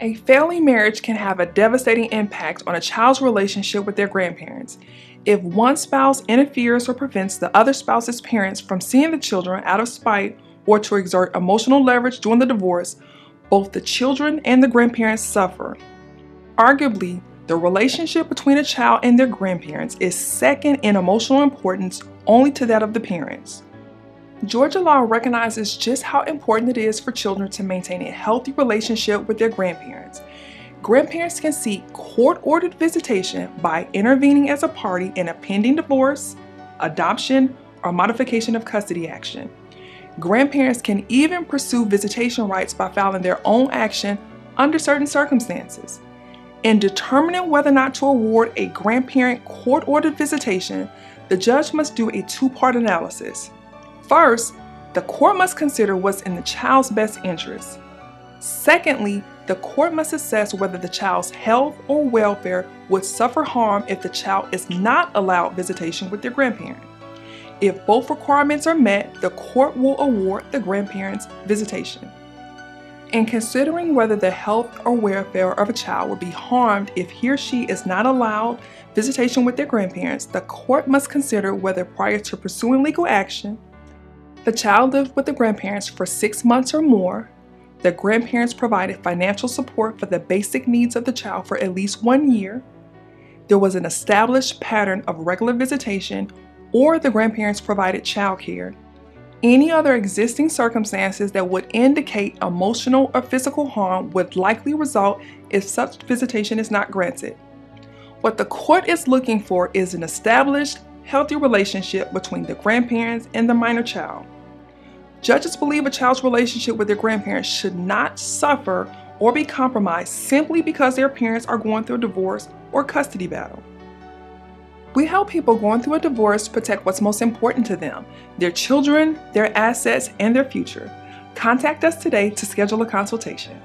A failing marriage can have a devastating impact on a child's relationship with their grandparents. If one spouse interferes or prevents the other spouse's parents from seeing the children out of spite or to exert emotional leverage during the divorce, both the children and the grandparents suffer. Arguably, the relationship between a child and their grandparents is second in emotional importance only to that of the parents. Georgia law recognizes just how important it is for children to maintain a healthy relationship with their grandparents. Grandparents can seek court ordered visitation by intervening as a party in a pending divorce, adoption, or modification of custody action. Grandparents can even pursue visitation rights by filing their own action under certain circumstances. In determining whether or not to award a grandparent court ordered visitation, the judge must do a two part analysis. First, the court must consider what's in the child's best interest. Secondly, the court must assess whether the child's health or welfare would suffer harm if the child is not allowed visitation with their grandparent. If both requirements are met, the court will award the grandparents visitation. In considering whether the health or welfare of a child would be harmed if he or she is not allowed visitation with their grandparents, the court must consider whether prior to pursuing legal action, the child lived with the grandparents for six months or more, the grandparents provided financial support for the basic needs of the child for at least one year, there was an established pattern of regular visitation, or the grandparents provided childcare, any other existing circumstances that would indicate emotional or physical harm would likely result if such visitation is not granted. What the court is looking for is an established, healthy relationship between the grandparents and the minor child. Judges believe a child's relationship with their grandparents should not suffer or be compromised simply because their parents are going through a divorce or custody battle. We help people going through a divorce protect what's most important to them their children, their assets, and their future. Contact us today to schedule a consultation.